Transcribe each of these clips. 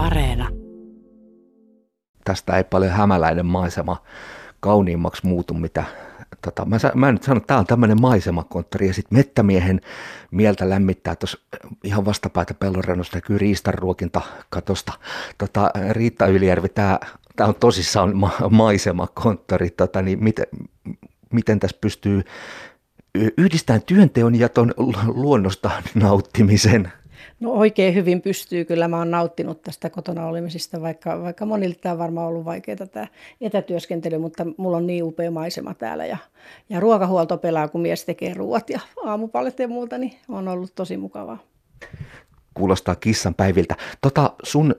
Areena. Tästä ei paljon hämäläinen maisema kauniimmaksi muutu, mitä tota, mä, mä nyt sano, että tämä on tämmöinen maisemakonttori ja sitten mettämiehen mieltä lämmittää tuossa ihan vastapäätä pellonrennosta näkyy riistanruokinta katosta. Tota, Riitta Ylijärvi, tämä, tämä on tosissaan ma- maisemakonttori, tota, niin miten, miten tässä pystyy yhdistämään työnteon ja tuon luonnosta nauttimisen? No oikein hyvin pystyy. Kyllä mä oon nauttinut tästä kotona olemisesta, vaikka, vaikka monille tämä on varmaan ollut vaikeaa tämä etätyöskentely, mutta mulla on niin upea maisema täällä ja, ja ruokahuolto pelaa, kun mies tekee ruoat ja aamupalet ja muuta, niin on ollut tosi mukavaa. Kuulostaa kissan päiviltä. Tota, sun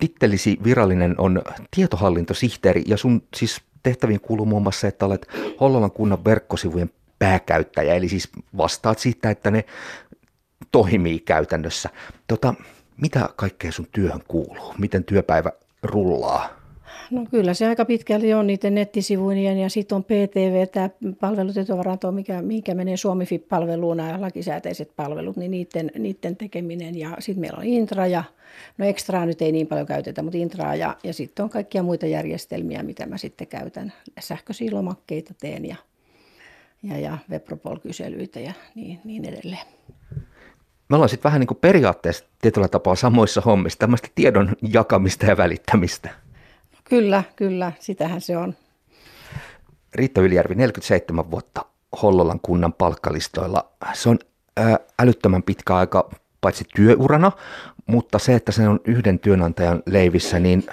tittelisi virallinen on tietohallintosihteeri ja sun siis tehtäviin kuuluu muun muassa että olet Hollolan kunnan verkkosivujen pääkäyttäjä, eli siis vastaat siitä, että ne toimii käytännössä. Tota, mitä kaikkea sun työhön kuuluu? Miten työpäivä rullaa? No kyllä se aika pitkälti on niiden nettisivujen ja sitten on PTV, tämä palvelutietovaranto, mikä, mikä menee Suomifip-palveluun, nämä lakisääteiset palvelut, niin niiden, niiden tekeminen. Ja sitten meillä on Intra ja, no Extraa nyt ei niin paljon käytetä, mutta Intraa ja, ja sitten on kaikkia muita järjestelmiä, mitä mä sitten käytän. Sähköisiä lomakkeita teen ja, ja, ja Webropol-kyselyitä ja niin, niin edelleen me ollaan sitten vähän niin kuin periaatteessa tietyllä tapaa samoissa hommissa, tämmöistä tiedon jakamista ja välittämistä. Kyllä, kyllä, sitähän se on. Riitta Ylijärvi, 47 vuotta Hollolan kunnan palkkalistoilla. Se on älyttömän pitkä aika paitsi työurana, mutta se, että se on yhden työnantajan leivissä, niin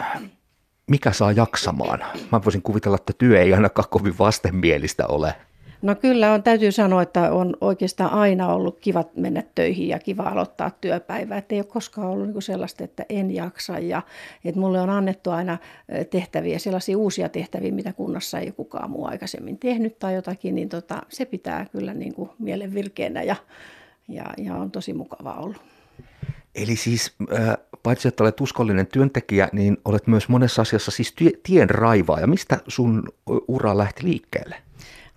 mikä saa jaksamaan? Mä voisin kuvitella, että työ ei ainakaan kovin vastenmielistä ole. No kyllä on, täytyy sanoa, että on oikeastaan aina ollut kiva mennä töihin ja kiva aloittaa työpäivää. Että ei ole koskaan ollut niin sellaista, että en jaksa ja että mulle on annettu aina tehtäviä, sellaisia uusia tehtäviä, mitä kunnassa ei kukaan muu aikaisemmin tehnyt tai jotakin, niin tota, se pitää kyllä niin kuin mielen virkeänä ja, ja, ja on tosi mukava ollut. Eli siis paitsi että olet uskollinen työntekijä, niin olet myös monessa asiassa siis tien raivaaja. Mistä sun ura lähti liikkeelle?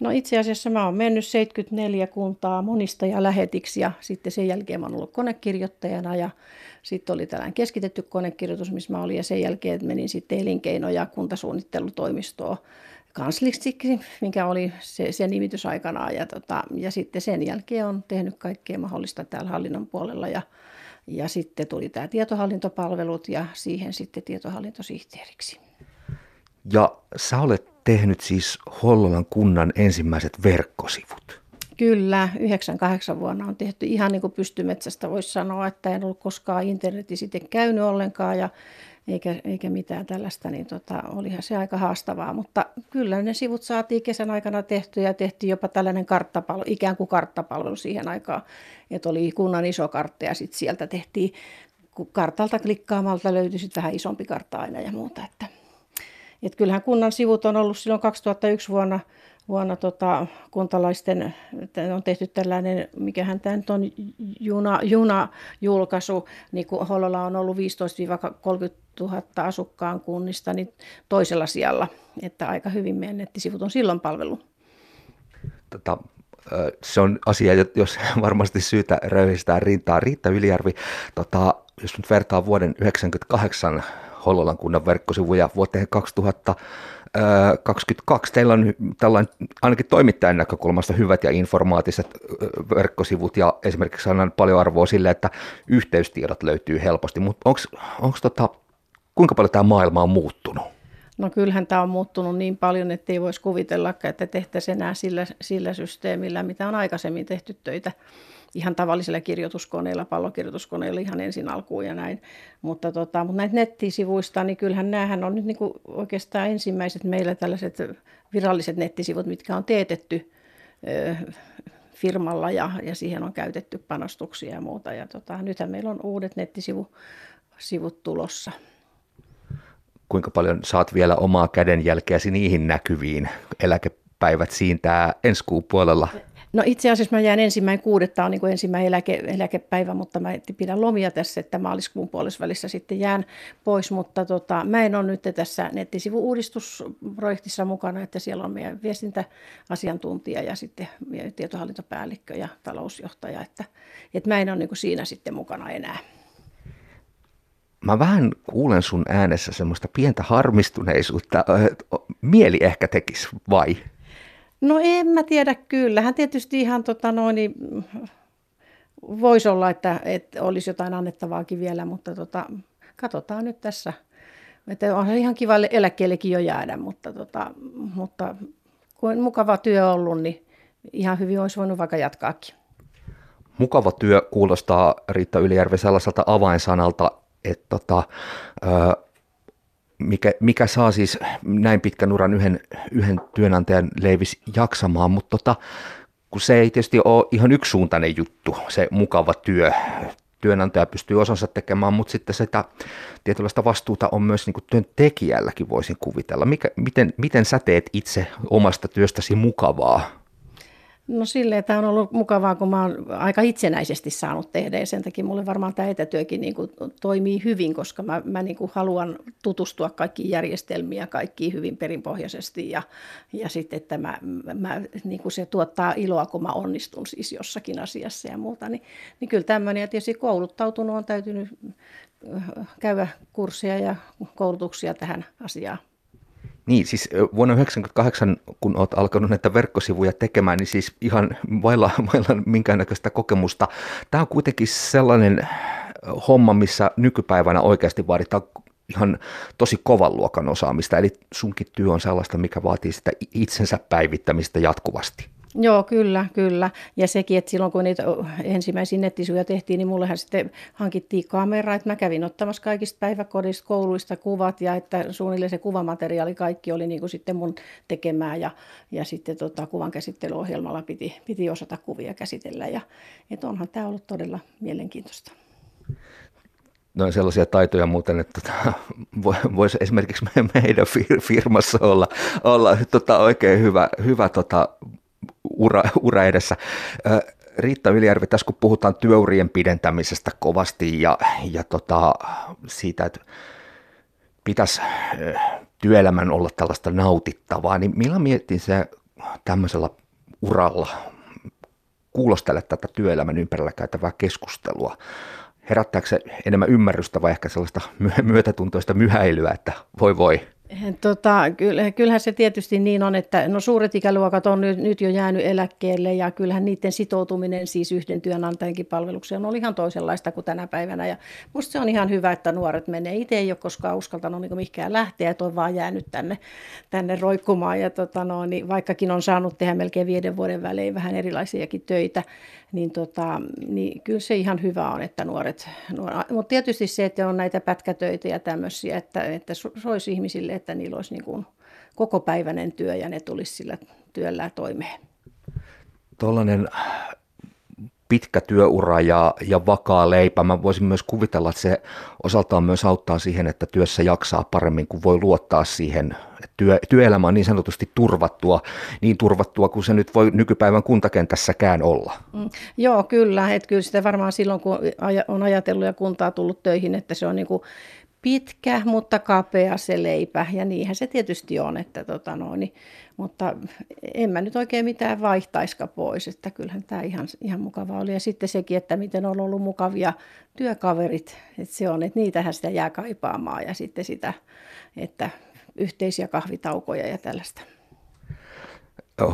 No itse asiassa mä oon mennyt 74 kuntaa monista ja lähetiksi ja sitten sen jälkeen mä oon ollut konekirjoittajana ja sitten oli tällainen keskitetty konekirjoitus, missä mä olin ja sen jälkeen menin sitten elinkeino- ja kuntasuunnittelutoimistoon kansliksi, mikä oli se, se nimitys aikanaan. Ja, tota, ja sitten sen jälkeen on tehnyt kaikkea mahdollista täällä hallinnon puolella ja, ja sitten tuli tämä tietohallintopalvelut ja siihen sitten tietohallintosihteeriksi. Ja sä olet tehnyt siis Hollolan kunnan ensimmäiset verkkosivut. Kyllä, 98 vuonna on tehty ihan niin kuin pystymetsästä voisi sanoa, että en ollut koskaan internetin sitten käynyt ollenkaan ja eikä, eikä mitään tällaista, niin tota, olihan se aika haastavaa. Mutta kyllä ne sivut saatiin kesän aikana tehty ja tehtiin jopa tällainen karttapalvelu, ikään kuin karttapalvelu siihen aikaan, että oli kunnan iso kartta ja sitten sieltä tehtiin, kun kartalta klikkaamalta löytyi sitten vähän isompi kartta aina ja muuta, että et kyllähän kunnan sivut on ollut silloin 2001 vuonna, vuonna tota, kuntalaisten, on tehty tällainen, mikähän tämä nyt on, juna, juna-julkaisu, niin kuin Hollola on ollut 15-30 000 asukkaan kunnista, niin toisella sijalla, että aika hyvin meidän nettisivut on silloin palvelu. Tota, se on asia, jos varmasti syytä röyhistää rintaa. Riitta Ylijärvi, tota, jos nyt vertaa vuoden 1998 Hollolan kunnan verkkosivuja vuoteen 2022. Teillä on tällainen ainakin toimittajan näkökulmasta hyvät ja informaatiset verkkosivut ja esimerkiksi annan paljon arvoa sille, että yhteystiedot löytyy helposti, mutta onko tota, kuinka paljon tämä maailma on muuttunut? No kyllähän tämä on muuttunut niin paljon, että ei voisi kuvitella, että tehtäisiin enää sillä, sillä systeemillä, mitä on aikaisemmin tehty töitä ihan tavallisella kirjoituskoneella, pallokirjoituskoneella ihan ensin alkuun ja näin. Mutta, tota, mutta näitä nettisivuista, niin kyllähän näähän on nyt niin kuin oikeastaan ensimmäiset meillä tällaiset viralliset nettisivut, mitkä on teetetty ö, firmalla ja, ja siihen on käytetty panostuksia ja muuta. Ja tota, nythän meillä on uudet nettisivut tulossa. Kuinka paljon saat vielä omaa kädenjälkeäsi niihin näkyviin? Eläkepäivät siintää ensi kuun puolella. No itse asiassa mä jään ensimmäinen kuudetta on niin ensimmäinen eläke, eläkepäivä, mutta mä pidän lomia tässä, että maaliskuun puolessa sitten jään pois, mutta tota, mä en ole nyt tässä nettisivu-uudistusprojektissa mukana, että siellä on meidän viestintäasiantuntija ja sitten tietohallintopäällikkö ja talousjohtaja, että, että mä en ole niin siinä sitten mukana enää. mä vähän kuulen sun äänessä semmoista pientä harmistuneisuutta. Mieli ehkä tekisi, vai? No en mä tiedä, kyllähän tietysti ihan tota noin, niin, voisi olla, että, että olisi jotain annettavaakin vielä, mutta tota, katsotaan nyt tässä. Että on ihan kiva eläkkeellekin jo jäädä, mutta, tota, mutta kun mukava työ ollut, niin ihan hyvin olisi voinut vaikka jatkaakin. Mukava työ kuulostaa Riitta Ylijärvi sellaiselta avainsanalta, että tota, mikä, mikä saa siis näin pitkän uran yhden, yhden työnantajan leivis jaksamaan, mutta tota, kun se ei tietysti ole ihan yksisuuntainen juttu, se mukava työ. Työnantaja pystyy osansa tekemään, mutta sitten sitä tietynlaista vastuuta on myös niin työntekijälläkin voisin kuvitella. Mikä, miten, miten sä teet itse omasta työstäsi mukavaa? No silleen, tämä on ollut mukavaa, kun mä oon aika itsenäisesti saanut tehdä ja sen takia mulle varmaan tämä etätyökin niin kuin toimii hyvin, koska mä, mä niin kuin haluan tutustua kaikkiin järjestelmiin ja kaikkiin hyvin perinpohjaisesti ja, ja sitten, että mä, mä, niin kuin se tuottaa iloa, kun mä onnistun siis jossakin asiassa ja muuta, niin, niin kyllä tämmöinen ja tietysti kouluttautunut on täytynyt käydä kursseja ja koulutuksia tähän asiaan. Niin, siis vuonna 1998, kun olet alkanut näitä verkkosivuja tekemään, niin siis ihan vailla, vailla minkäännäköistä kokemusta. Tämä on kuitenkin sellainen homma, missä nykypäivänä oikeasti vaaditaan ihan tosi kovan luokan osaamista. Eli sunkin työ on sellaista, mikä vaatii sitä itsensä päivittämistä jatkuvasti. Joo, kyllä, kyllä. Ja sekin, että silloin kun niitä ensimmäisiä nettisivuja tehtiin, niin mullehan sitten hankittiin kamera, että mä kävin ottamassa kaikista päiväkodista, kouluista kuvat ja että suunnilleen se kuvamateriaali kaikki oli niin kuin sitten mun tekemää ja, ja sitten tota, kuvan käsittelyohjelmalla piti, piti osata kuvia käsitellä ja että onhan tämä ollut todella mielenkiintoista no sellaisia taitoja muuten, että tota, voisi esimerkiksi meidän firmassa olla, olla tota, oikein hyvä, hyvä tota, ura, ura edessä. Riitta Ylijärvi, tässä kun puhutaan työurien pidentämisestä kovasti ja, ja tota, siitä, että pitäisi työelämän olla tällaista nautittavaa, niin millä mietin se tämmöisellä uralla kuulostele tätä työelämän ympärillä käytävää keskustelua? Herättääkö se enemmän ymmärrystä vai ehkä sellaista myötätuntoista myhäilyä, että voi voi, Tota, kyllähän se tietysti niin on, että no suuret ikäluokat on nyt, jo jäänyt eläkkeelle ja kyllähän niiden sitoutuminen siis yhden työnantajankin palvelukseen on ihan toisenlaista kuin tänä päivänä. Ja musta se on ihan hyvä, että nuoret menee. Itse ei ole koskaan uskaltanut niin mihinkään lähteä, että on vaan jäänyt tänne, tänne roikkumaan. Ja tota no, niin vaikkakin on saanut tehdä melkein viiden vuoden välein vähän erilaisiakin töitä, niin, tota, niin kyllä se ihan hyvä on, että nuoret, nuoret mutta tietysti se, että on näitä pätkätöitä ja tämmöisiä, että, että se olisi ihmisille, että niillä olisi niin kuin kokopäiväinen työ ja ne tulisi sillä työllä toimeen. Tuollainen pitkä työura ja, ja vakaa leipä. Mä voisin myös kuvitella, että se osaltaan myös auttaa siihen, että työssä jaksaa paremmin, kun voi luottaa siihen, työ, työelämä on niin sanotusti turvattua, niin turvattua kuin se nyt voi nykypäivän kuntakentässäkään olla. Mm, joo, kyllä. Että kyllä sitä varmaan silloin, kun on ajatellut ja kuntaa tullut töihin, että se on niin kuin pitkä, mutta kapea se leipä. Ja niinhän se tietysti on, että tota no, niin, mutta en mä nyt oikein mitään vaihtaiska pois, että kyllähän tämä ihan, ihan mukava oli. Ja sitten sekin, että miten on ollut mukavia työkaverit, että se on, että niitähän sitä jää kaipaamaan ja sitten sitä, että yhteisiä kahvitaukoja ja tällaista.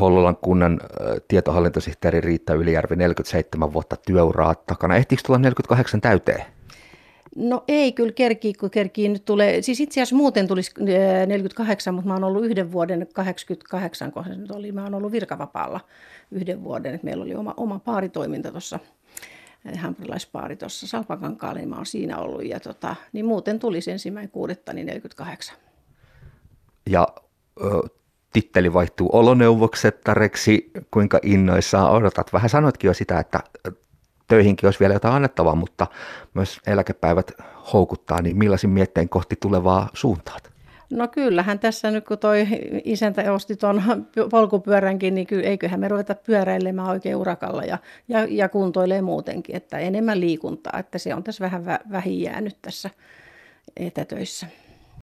Hollolan kunnan tietohallintosihteeri Riitta Ylijärvi, 47 vuotta työuraa takana. Ehtiikö tulla 48 täyteen? No ei kyllä kerkii, kun kerkii nyt tulee, siis itse asiassa muuten tulisi 48, mutta mä oon ollut yhden vuoden 88, kun se nyt oli, mä oon ollut virkavapaalla yhden vuoden, että meillä oli oma, oma paaritoiminta tuossa, hampurilaispaari tuossa Salpakankaalla, niin mä oon siinä ollut, ja tota, niin muuten tulisi ensimmäinen kuudetta, niin 48. Ja ö, titteli vaihtuu oloneuvoksettareksi, kuinka innoissaan odotat? Vähän sanoitkin jo sitä, että töihinkin olisi vielä jotain annettavaa, mutta myös eläkepäivät houkuttaa, niin millaisin miettein kohti tulevaa suuntaat? No kyllähän tässä nyt kun toi isäntä osti tuon polkupyöränkin, niin kyllä, eiköhän me ruveta pyöräilemään oikein urakalla ja, ja, ja kuntoilee muutenkin, että enemmän liikuntaa, että se on tässä vähän vä, vähin jäänyt tässä etätöissä.